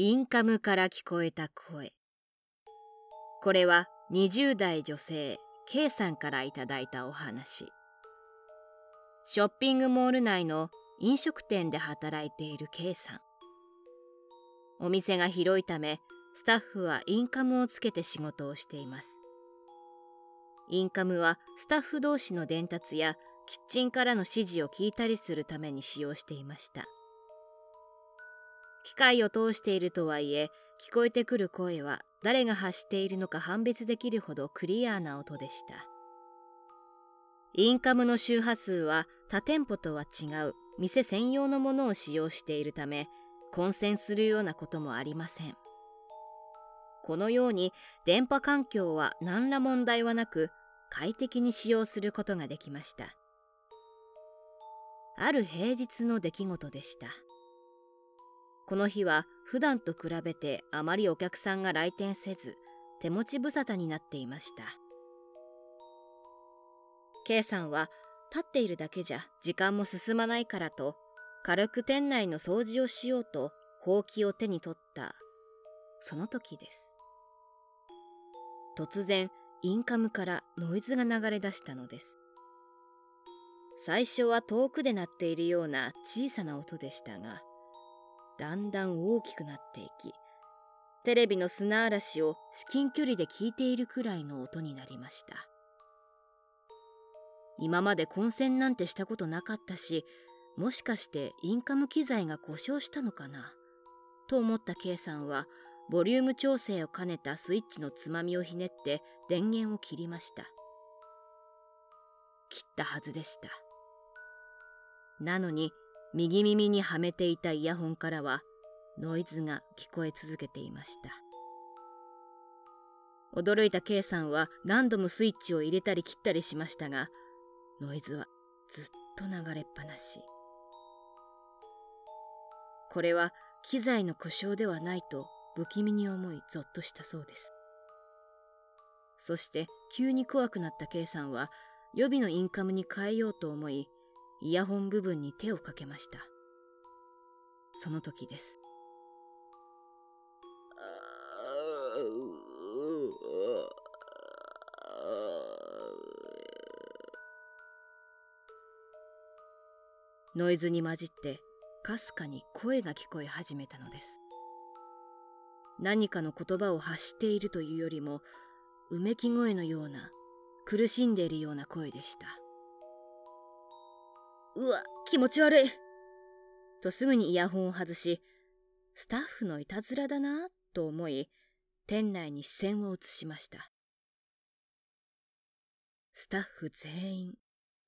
インカムから聞こえた声。これは20代女性 K さんからいただいたお話。ショッピングモール内の飲食店で働いている K さん。お店が広いためスタッフはインカムをつけて仕事をしています。インカムはスタッフ同士の伝達やキッチンからの指示を聞いたりするために使用していました。機械を通しているとはいえ聞こえてくる声は誰が発しているのか判別できるほどクリアーな音でした。インカムの周波数は他店舗とは違う店専用のものを使用しているため混戦するようなこともありません。このように電波環境は何ら問題はなく快適に使用することができました。ある平日の出来事でした。この日は普段と比べてあまりお客さんが来店せず手持ち無沙汰になっていました。K さんは立っているだけじゃ時間も進まないからと軽く店内の掃除をしようとほうきを手に取った。その時です。突然インカムからノイズが流れ出したのです。最初は遠くで鳴っているような小さな音でしたがだんだん大きくなっていきテレビの砂嵐を至近距離で聞いているくらいの音になりました。今まで混戦なんてしたことなかったしもしかしてインカム機材が故障したのかなと思った K さんはボリューム調整を兼ねたスイッチのつまみをひねって電源を切りました。切ったはずでした。なのに右耳にはめていたイヤホンからはノイズが聞こえ続けていました。驚いた K さんは何度もスイッチを入れたり切ったりしましたがノイズはずっと流れっぱなし。これは機材の故障ではないと不気味に思いゾッとしたそうです。そして急に怖くなった K さんは予備のインカムに変えようと思いイヤホン部分に手をかけました。その時です。ノイズに混じってかすかに声が聞こえ始めたのです。何かの言葉を発しているというよりもうめき声のような苦しんでいるような声でした。うわ、気持ち悪い。とすぐにイヤホンを外し、スタッフのいたずらだなと思い、店内に視線を移しました。スタッフ全員、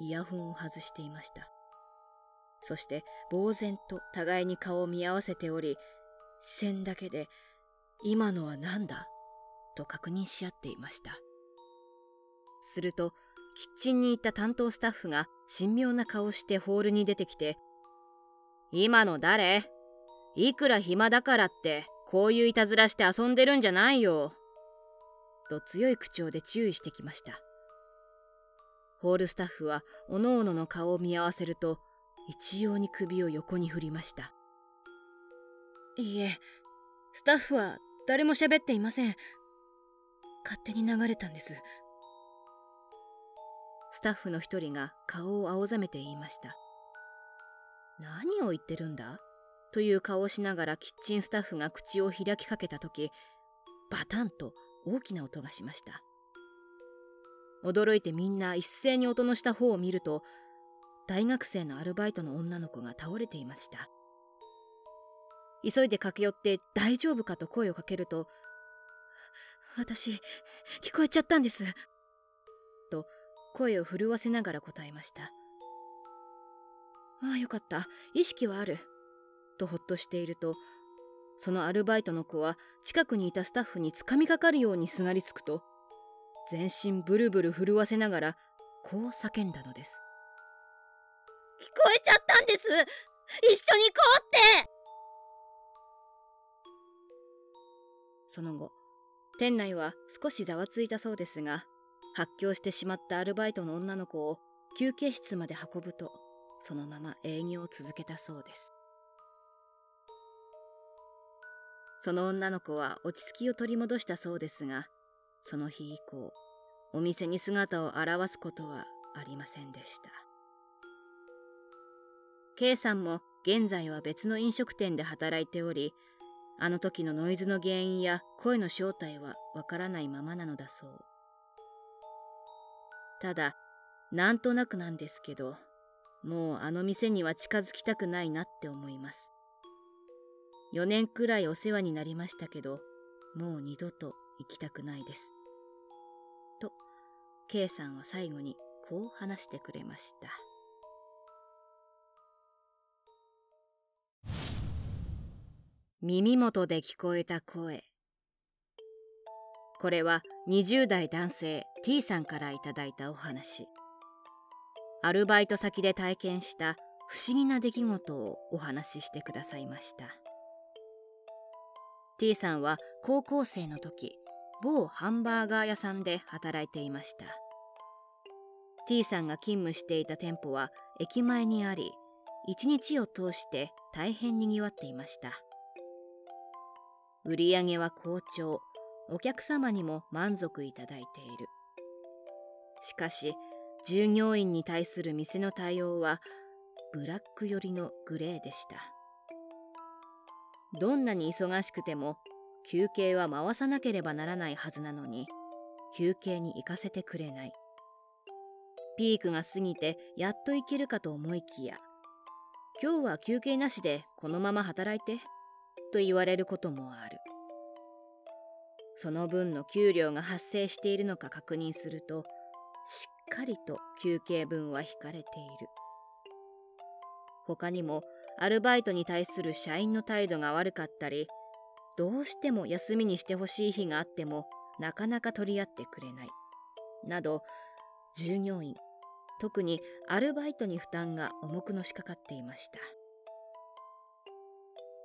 イヤホンを外していました。そして、呆然と互いに顔を見合わせており、視線だけで、今のは何だ？と確認し合っていました。すると、キッチンにいた担当スタッフが神妙な顔してホールに出てきて「今の誰？いくら暇だからってこういういたずらして遊んでるんじゃないよ」と強い口調で注意してきました。ホールスタッフはおのおのの顔を見合わせると一様に首を横に振りました。いいえスタッフは誰も喋っていません。勝手に流れたんです。スタッフの一人が顔を青ざめて言いました。何を言ってるんだ？という顔をしながらキッチンスタッフが口を開きかけた時バタンと大きな音がしました。驚いてみんな一斉に音のした方を見ると大学生のアルバイトの女の子が倒れていました。急いで駆け寄って大丈夫かと声をかけると私聞こえちゃったんです。声を震わせながら答えましたああよかった。意識はある。とほっとしているとそのアルバイトの子は近くにいたスタッフにつかみかかるようにすがりつくと全身ブルブル震わせながらこう叫んだのです。聞こえちゃったんです。一緒に行こうって。その後店内は少しざわついたそうですが発狂してしまったアルバイトの女の子を休憩室まで運ぶとそのまま営業を続けたそうです。その女の子は落ち着きを取り戻したそうですがその日以降お店に姿を現すことはありませんでした。K さんも現在は別の飲食店で働いておりあの時のノイズの原因や声の正体はわからないままなのだそう。ただなんとなくなんですけどもうあの店には近づきたくないなって思います。4年くらいお世話になりましたけどもう二度と行きたくないです。と K さんは最後にこう話してくれました。耳元で聞こえた声。これは20代男性 T さんからいただいたお話。アルバイト先で体験した不思議な出来事をお話ししてくださいました。T さんは高校生の時某ハンバーガー屋さんで働いていました。T さんが勤務していた店舗は駅前にあり一日を通して大変にぎわっていました。売り上げは好調。お客様にも満足いただいている。しかし従業員に対する店の対応はブラック寄りのグレーでした。どんなに忙しくても休憩は回さなければならないはずなのに休憩に行かせてくれない。ピークが過ぎてやっと行けるかと思いきや今日は休憩なしでこのまま働いてと言われることもある。その分の給料が発生しているのか確認するとしっかりと休憩分は引かれている。他にもアルバイトに対する社員の態度が悪かったりどうしても休みにしてほしい日があってもなかなか取り合ってくれない。など従業員特にアルバイトに負担が重くのしかかっていました。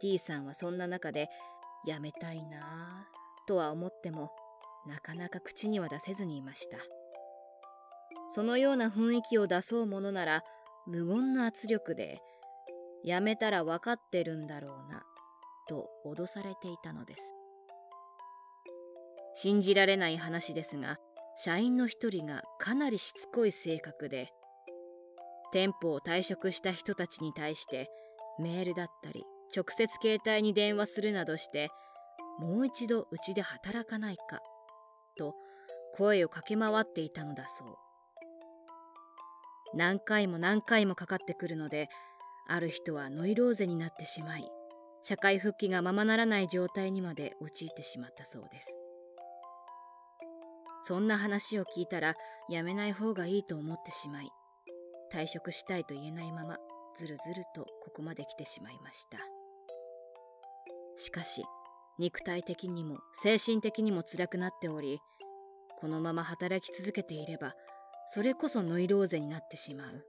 T さんはそんな中でやめたいなぁ。とは思ってもなかなか口には出せずにいました。そのような雰囲気を出そうものなら無言の圧力でやめたら分かってるんだろうなと脅されていたのです。信じられない話ですが社員の一人がかなりしつこい性格で店舗を退職した人たちに対してメールだったり直接携帯に電話するなどしてもう一度うちで働かないかと声をかけ回っていたのだそう。何回も何回もかかってくるのである人はノイローゼになってしまい社会復帰がままならない状態にまで陥ってしまったそうです。そんな話を聞いたらやめない方がいいと思ってしまい退職したいと言えないままずるずるとここまで来てしまいました。しかし肉体的にも精神的にも辛くなっておりこのまま働き続けていればそれこそノイローゼになってしまう。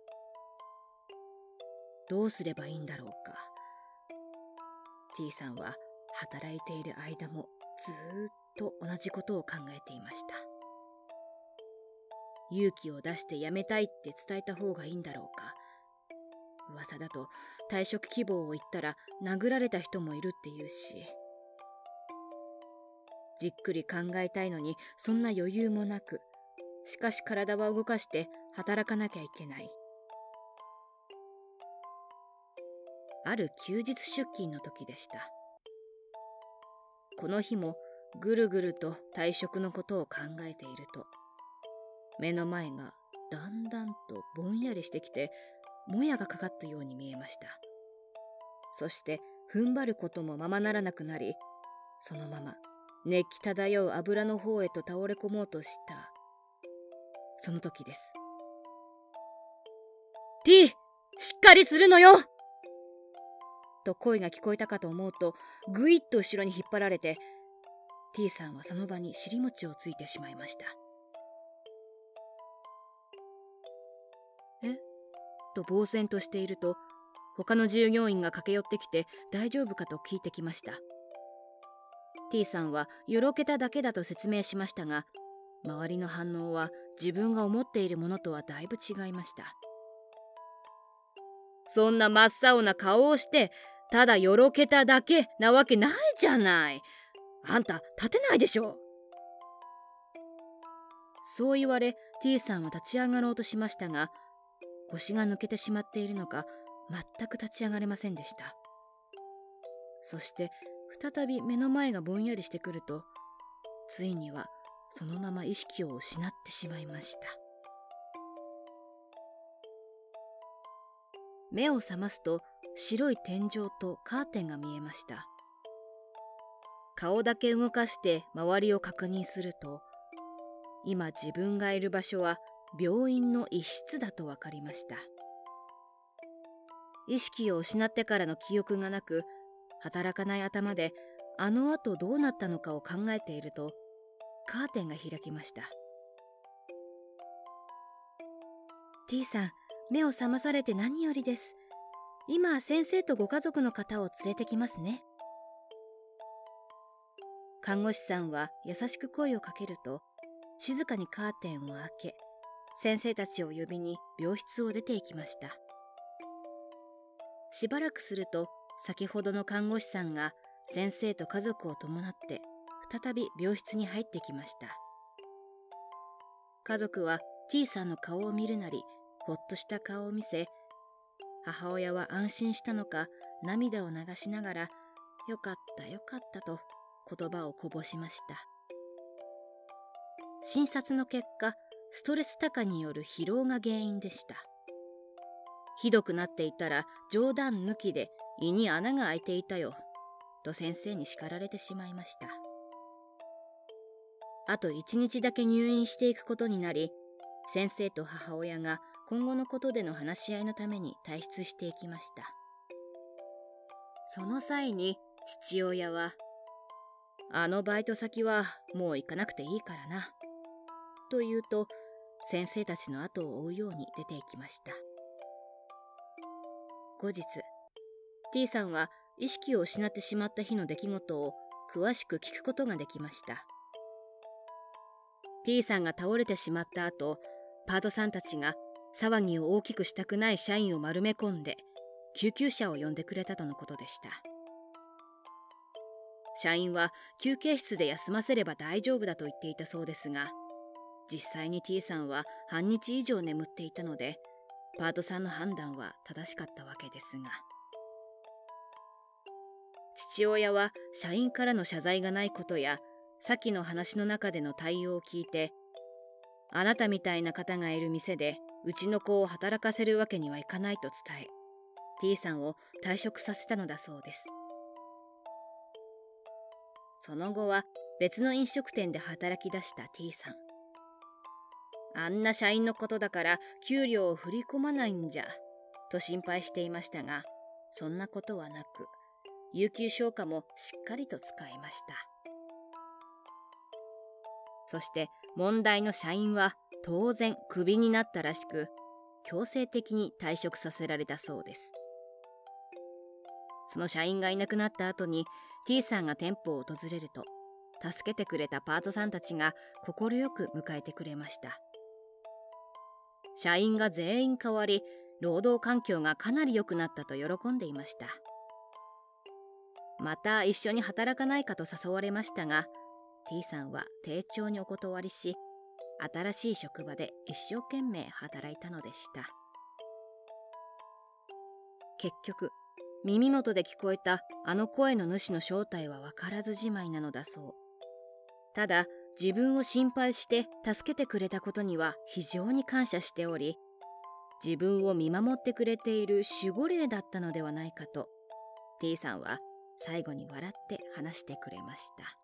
どうすればいいんだろうか。T さんは働いている間もずっと同じことを考えていました。勇気を出して辞めたいって伝えた方がいいんだろうか。噂だと退職希望を言ったら殴られた人もいるって言うし。じっくり考えたいのにそんな余裕もなくしかし体は動かして働かなきゃいけない。ある休日出勤の時でした。この日もぐるぐると退職のことを考えていると目の前がだんだんとぼんやりしてきてもやがかかったように見えました。そして踏ん張ることもままならなくなりそのまま熱気漂う油の方へと倒れ込もうとした。その時です。T しっかりするのよ。と声が聞こえたかと思うとぐいっと後ろに引っ張られて T さんはその場に尻餅をついてしまいました。え？と呆然としていると他の従業員が駆け寄ってきて大丈夫かと聞いてきました。T さんはよろけただけだと説明しましたが周りの反応は自分が思っているものとはだいぶ違いました。そんな真っ青な顔をしてただよろけただけなわけないじゃない。あんた立てないでしょ。そう言われ T さんは立ち上がろうとしましたが腰が抜けてしまっているのか全く立ち上がれませんでした。そして再び目の前がぼんやりしてくるとついにはそのまま意識を失ってしまいました。目を覚ますと白い天井とカーテンが見えました。顔だけ動かして周りを確認すると今自分がいる場所は病院の一室だと分かりました。意識を失ってからの記憶がなく働かない頭であの後どうなったのかを考えているとカーテンが開きました。T さん目を覚まされて何よりです。今先生とご家族の方を連れてきますね。看護師さんは優しく声をかけると静かにカーテンを開け先生たちを呼びに病室を出て行きました。しばらくすると先ほどの看護師さんが先生と家族を伴って再び病室に入ってきました。家族は T さんの顔を見るなりほっとした顔を見せ母親は安心したのか涙を流しながら「よかったよかった」と言葉をこぼしました。診察の結果ストレス高による疲労が原因でした。ひどくなっていたら冗談抜きで胃に穴が開いていたよ。と先生に叱られてしまいました。あと一日だけ入院していくことになり先生と母親が今後のことでの話し合いのために退出していきました。その際に父親は「あのバイト先はもう行かなくていいからな」と言うと先生たちの後を追うように出て行きました。後日 T さんは意識を失ってしまった日の出来事を詳しく聞くことができました。T さんが倒れてしまった後パートさんたちが騒ぎを大きくしたくない社員を丸め込んで救急車を呼んでくれたとのことでした。社員は休憩室で休ませれば大丈夫だと言っていたそうですが実際に T さんは半日以上眠っていたのでパートさんの判断は正しかったわけですが。父親は社員からの謝罪がないことや先の話の中での対応を聞いてあなたみたいな方がいる店でうちの子を働かせるわけにはいかないと伝え T さんを退職させたのだそうです。その後は別の飲食店で働き出した T さん。あんな社員のことだから給料を振り込まないんじゃと心配していましたがそんなことはなく有給消化もしっかりと使いました。そして問題の社員は当然クビになったらしく強制的に退職させられたそうです。その社員がいなくなった後に T さんが店舗を訪れると助けてくれたパートさんたちが快く迎えてくれました。社員が全員変わり労働環境がかなり良くなったと喜んでいました。また一緒に働かないかと誘われましたが T さんは丁重にお断りし新しい職場で一生懸命働いたのでした。結局耳元で聞こえたあの声の主の正体は分からずじまいなのだそう。ただ自分を心配して助けてくれたことには非常に感謝しており自分を見守ってくれている守護霊だったのではないかと T さんは最後に笑って話してくれました。